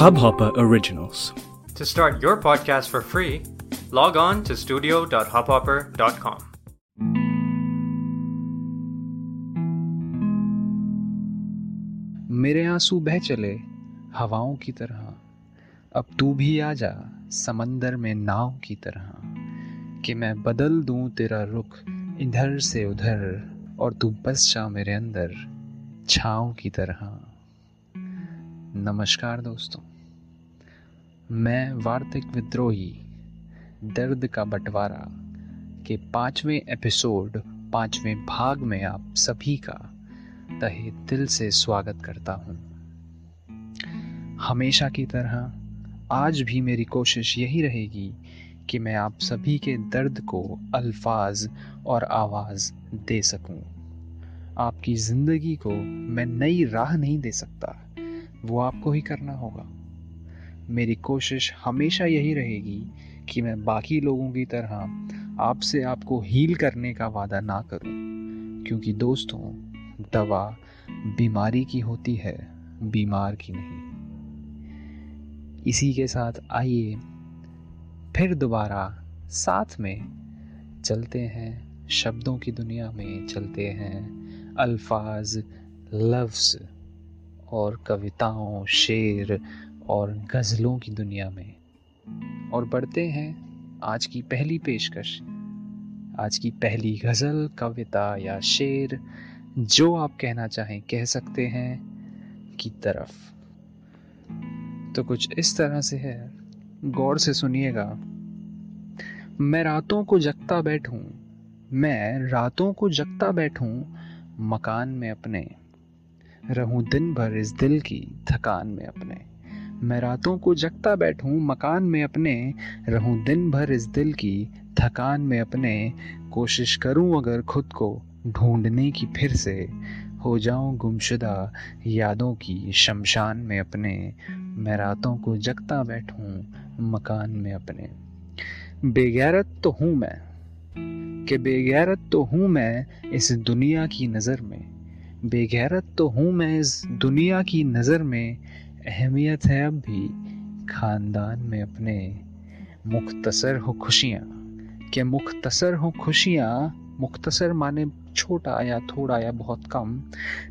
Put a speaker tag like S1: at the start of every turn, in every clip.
S1: Hubhopper Originals.
S2: To start your podcast for free, log on to studio.hubhopper.com.
S3: मेरे आँसू बह चले हवाओं की तरह अब तू भी आ जा समंदर में नाव की तरह कि मैं बदल दूँ तेरा रुख इधर से उधर और तू बस जा मेरे अंदर छाँव की तरह नमस्कार दोस्तों। मैं वार्तिक विद्रोही, दर्द का बंटवारा के पाँचवें एपिसोड, पाँचवें भाग में आप सभी का तहे दिल से स्वागत करता हूँ। हमेशा की तरह, आज भी मेरी कोशिश यही रहेगी कि मैं आप सभी के दर्द को अल्फाज और आवाज़ दे सकूँ। आपकी ज़िंदगी को मैं नई राह नहीं दे सकता। वो आपको ही करना होगा। मेरी कोशिश हमेशा यही रहेगी कि मैं बाकी लोगों की तरह आपसे आपको हील करने का वादा ना करूँ, क्योंकि दोस्तों, दवा बीमारी की होती है, बीमार की नहीं। इसी के साथ आइए, फिर दोबारा साथ में चलते हैं, शब्दों की दुनिया में चलते हैं, अल्फाज, लफ्ज़। और कविताओं, शेर और गज़लों की दुनिया में। और बढ़ते हैं आज की पहली पेशकश। आज की पहली गज़ल, कविता या शेर, जो आप कहना चाहें, कह सकते हैं की तरफ़। तो कुछ इस तरह से है। गौर से सुनिएगा। मैं रातों को जगता बैठूं, मैं रातों को जगता बैठूं मकान में अपने। रहूँ दिन भर इस दिल की थकान में अपने। मैं रातों को जगता बैठूं मकान में अपने। रहूँ दिन भर इस दिल की थकान में अपने। कोशिश करूँ अगर खुद को ढूँढने की फिर से। हो जाऊँ गुमशुदा यादों की शमशान में अपने। मैं रातों को जगता बैठूं मकान में अपने। बेगैरत तो हूँ मैं। कि बेगैरत तो हूँ मैं इस दुनिया की नज़र में। बेगैरत तो हूँ मैं इस दुनिया की नज़र में, अहमियत है अब भी ख़ानदान में अपने मुख्तसर हो खुशियाँ। कि मुख्तसर हो खुशियाँ, मुख्तसर माने छोटा या थोड़ा या बहुत कम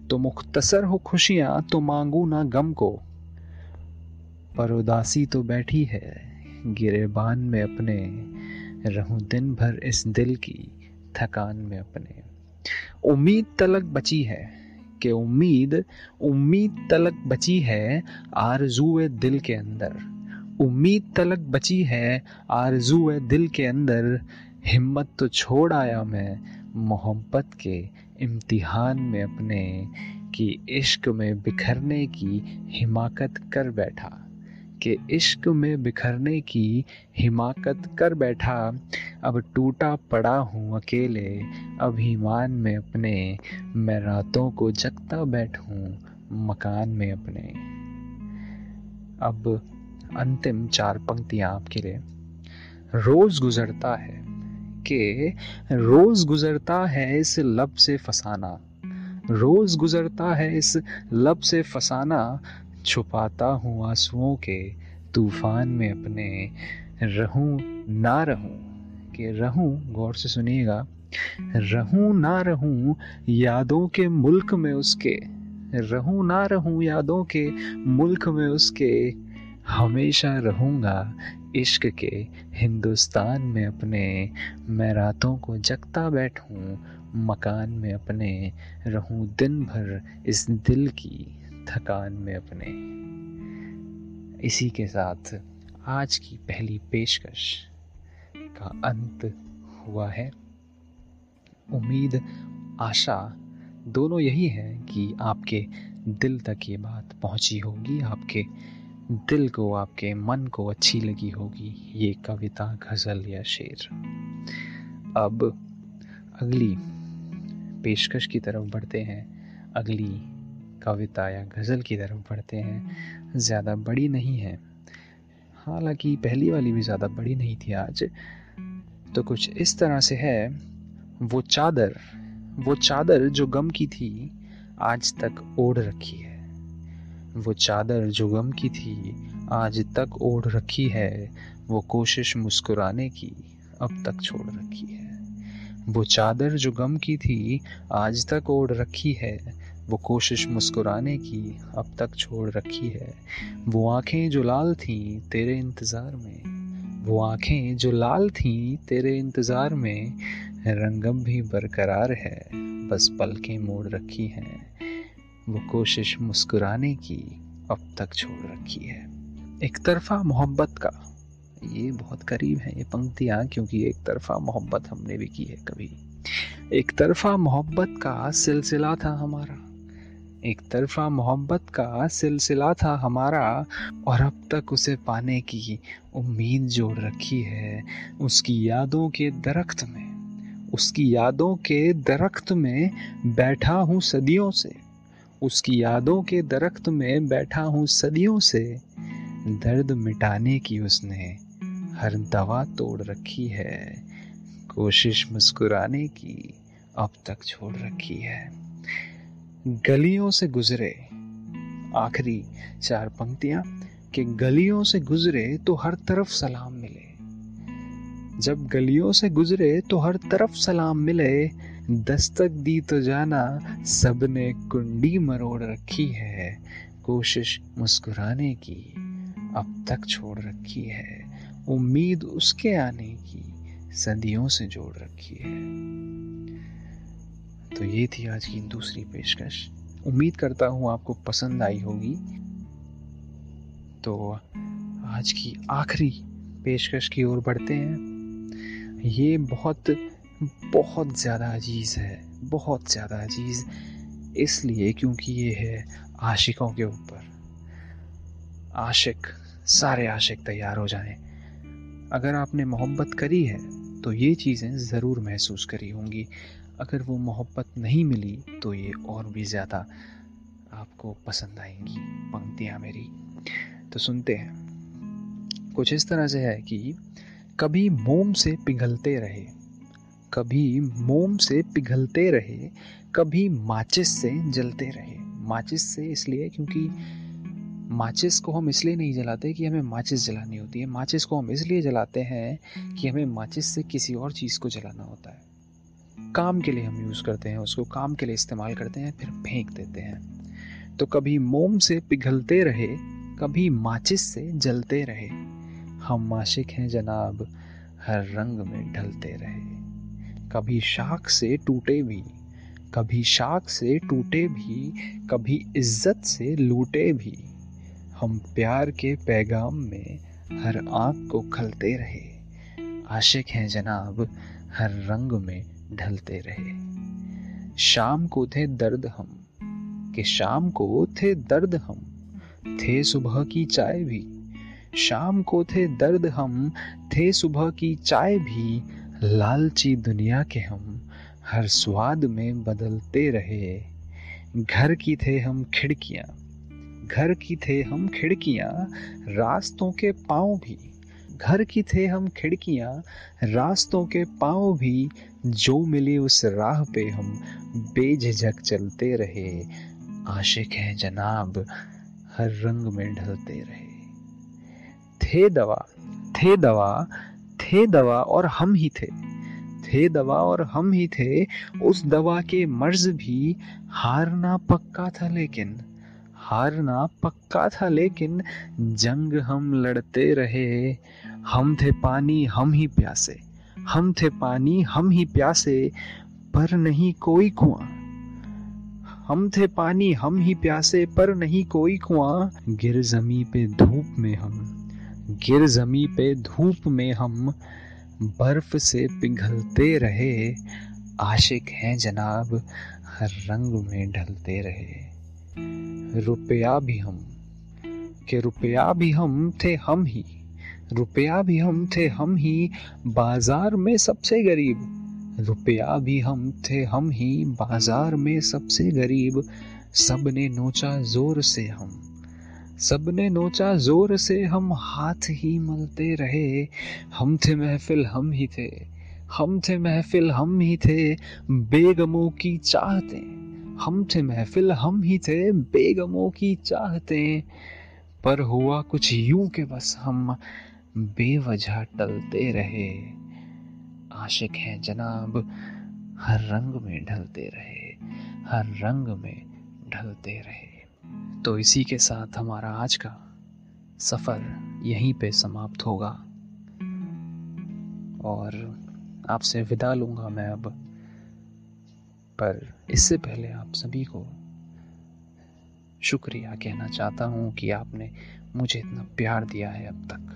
S3: तो मुख्तसर हो खुशियाँ तो मांगू ना गम को। पर उदासी तो बैठी है गिरेबान में अपने, रहूँ दिन भर इस दिल की थकान में अपने। उम्मीद तलक बची है कि उम्मीद उम्मीद तलक बची है आरज़ू दिल के अंदर। उम्मीद तलक बची है आरज़ू दिल के अंदर। हिम्मत तो छोड़ आया मैं मोहब्बत के इम्तिहान में अपने, कि इश्क में बिखरने की हिमाकत कर बैठा। कि इश्क में बिखरने की हिमाकत कर बैठा, अब टूटा पड़ा हूँ अकेले अभिमान में अपने, मैं रातों को जगता बैठूं मकान में अपने। अब अंतिम चार पंक्तियाँ आपके लिए। रोज गुजरता है कि रोज गुजरता है इस लब से फसाना। रोज गुजरता है इस लब से फसाना छुपाता हूँ आंसुओं के तूफ़ान में अपने रहूँ ना रहूँ, कि रहूँ, गौर से सुनिएगा, रहूँ ना रहूँ यादों के मुल्क में उसके, रहूँ ना रहूँ यादों के मुल्क में उसके, हमेशा रहूँगा इश्क के हिंदुस्तान में अपने, मैं रातों को जगता बैठूं, मकान में अपने, रहूँ दिन भर इस दिल की थकान में अपने। इसी के साथ आज की पहली पेशकश का अंत हुआ है। उम्मीद, आशा दोनों यही है कि आपके दिल तक ये बात पहुँची होगी, आपके दिल को, आपके मन को अच्छी लगी होगी ये कविता, गज़ल या शेर। अब अगली पेशकश की तरफ़ बढ़ते हैं। अगली कविता या गज़ल की तरफ़ बढ़ते हैं। ज़्यादा बड़ी नहीं है। हालाँकि पहली वाली भी ज़्यादा बड़ी नहीं थी आज। तो कुछ इस तरह से है वो चादर वो चादर जो गम की थी आज तक ओढ़ रखी है। वो चादर जो गम की थी आज तक ओढ़ रखी है। वो कोशिश मुस्कुराने की अब तक छोड़ रखी है। वो चादर जो गम की थी आज तक ओढ़ रखी है। वो कोशिश मुस्कुराने की अब तक छोड़ रखी है। वो आँखें जो लाल थीं तेरे इंतज़ार में, वो आँखें जो लाल थीं तेरे इंतज़ार में, रंगम भी बरकरार है, बस पलकें मोड़ रखी हैं। वो कोशिश मुस्कुराने की अब तक छोड़ रखी है। एक तरफा मोहब्बत का, ये बहुत करीब है ये पंक्तियाँ, क्योंकि एक तरफा मोहब्बत हमने भी की है कभी। एक तरफा मोहब्बत का सिलसिला था हमारा। एक तरफा मोहब्बत का सिलसिला था हमारा, और अब तक उसे पाने की उम्मीद जोड़ रखी है उसकी यादों के दरख्त में। उसकी यादों के दरख्त में बैठा हूँ सदियों से। उसकी यादों के दरख्त में बैठा हूँ सदियों से। दर्द मिटाने की उसने हर दवा तोड़ रखी है। कोशिश मुस्कुराने की अब तक छोड़ रखी है। गलियों से गुजरे, आखिरी चार पंक्तियाँ, कि गलियों से गुजरे तो हर तरफ़ सलाम मिले। जब गलियों से गुजरे तो हर तरफ़ सलाम मिले, दस्तक दी तो जाना सबने कुंडी मरोड़ रखी है, कोशिश मुस्कुराने की अब तक छोड़ रखी है, उम्मीद उसके आने की, सदियों से जोड़ रखी है। तो ये थी आज की दूसरी पेशकश। उम्मीद करता हूँ आपको पसंद आई होगी। तो आज की आखिरी पेशकश की ओर बढ़ते हैं। ये बहुत बहुत ज़्यादा अज़ीज़ है, बहुत ज़्यादा अज़ीज़, इसलिए क्योंकि ये है आशिकों के ऊपर। आशिक, सारे आशिक तैयार हो जाएँ। अगर आपने मोहब्बत करी है तो ये चीज़ें ज़रूर महसूस करी होंगी। अगर वो मोहब्बत नहीं मिली तो ये और भी ज़्यादा आपको पसंद आएँगी, पंक्तियाँ मेरी। तो सुनते हैं। कुछ इस तरह से है कि कभी मोम से पिघलते रहे, कभी मोम से पिघलते रहे, कभी माचिस से जलते रहे। माचिस से इसलिए क्योंकि माचिस को हम इसलिए नहीं जलाते कि हमें माचिस जलानी होती है। माचिस को हम इसलिए जलाते हैं कि हमें माचिस से किसी और चीज़ को जलाना होता है। काम के लिए हम यूज़ करते हैं, उसको काम के लिए इस्तेमाल करते हैं, फिर फेंक देते हैं। तो कभी मोम से पिघलते रहे, कभी माचिस से जलते रहे। हम माशिक हैं जनाब, हर रंग में ढलते रहे। कभी शाख से टूटे भी, कभी शाख से टूटे भी, कभी इज़्ज़त से लूटे भी। हम प्यार के पैगाम में हर आँख को खलते रहे। आशिक हैं जनाब, हर रंग में ढलते रहे। शाम को थे दर्द हम, कि शाम को थे दर्द हम, थे सुबह की चाय भी। शाम को थे दर्द हम, थे सुबह की चाय भी। लालची दुनिया के हम, हर स्वाद में बदलते रहे। घर की थे हम खिड़कियाँ, घर की थे हम खिड़कियाँ, रास्तों के पाँव भी। घर की थे हम खिड़कियाँ, रास्तों के पाँव भी जो मिली उस राह पे हम बेझिझक चलते रहे। आशिक हैं जनाब, हर रंग में ढलते रहे। थे दवा थे दवा थे दवा और हम ही थे। थे दवा और हम ही थे, उस दवा के मर्ज भी हारना पक्का था लेकिन, हारना पक्का था लेकिन जंग हम लड़ते रहे। हम थे पानी, हम ही प्यासे। हम थे पानी, हम ही प्यासे, पर नहीं कोई कुआँ। हम थे पानी, हम ही प्यासे, पर नहीं कोई कुआँ। गिर जमी पे धूप में हम, गिर जमी पे धूप में हम, बर्फ़ से पिघलते रहे। आशिक हैं जनाब, हर रंग में ढलते रहे। रुपया भी हम, के रुपया भी हम थे हम ही। रुपया भी हम थे हम ही, बाज़ार में सबसे गरीब। रुपया भी हम थे हम ही, बाज़ार में सबसे गरीब। सबने नोचा ज़ोर से हम सबने नोचा ज़ोर से हम हाथ ही मलते रहे। हम थे महफिल हम ही थे, हम थे महफिल हम ही थे, बेगमों की चाहते। हम थे महफिल हम ही थे, बेगमों की चाहते। पर हुआ कुछ यूँ के बस हम बेवजह टलते रहे। आशिक हैं जनाब, हर रंग में ढलते रहे, हर रंग में ढलते रहे। तो इसी के साथ हमारा आज का सफ़र यहीं पे समाप्त होगा। और आपसे विदा लूँगा मैं अब। पर इससे पहले आप सभी को शुक्रिया कहना चाहता हूँ कि आपने मुझे इतना प्यार दिया है अब तक।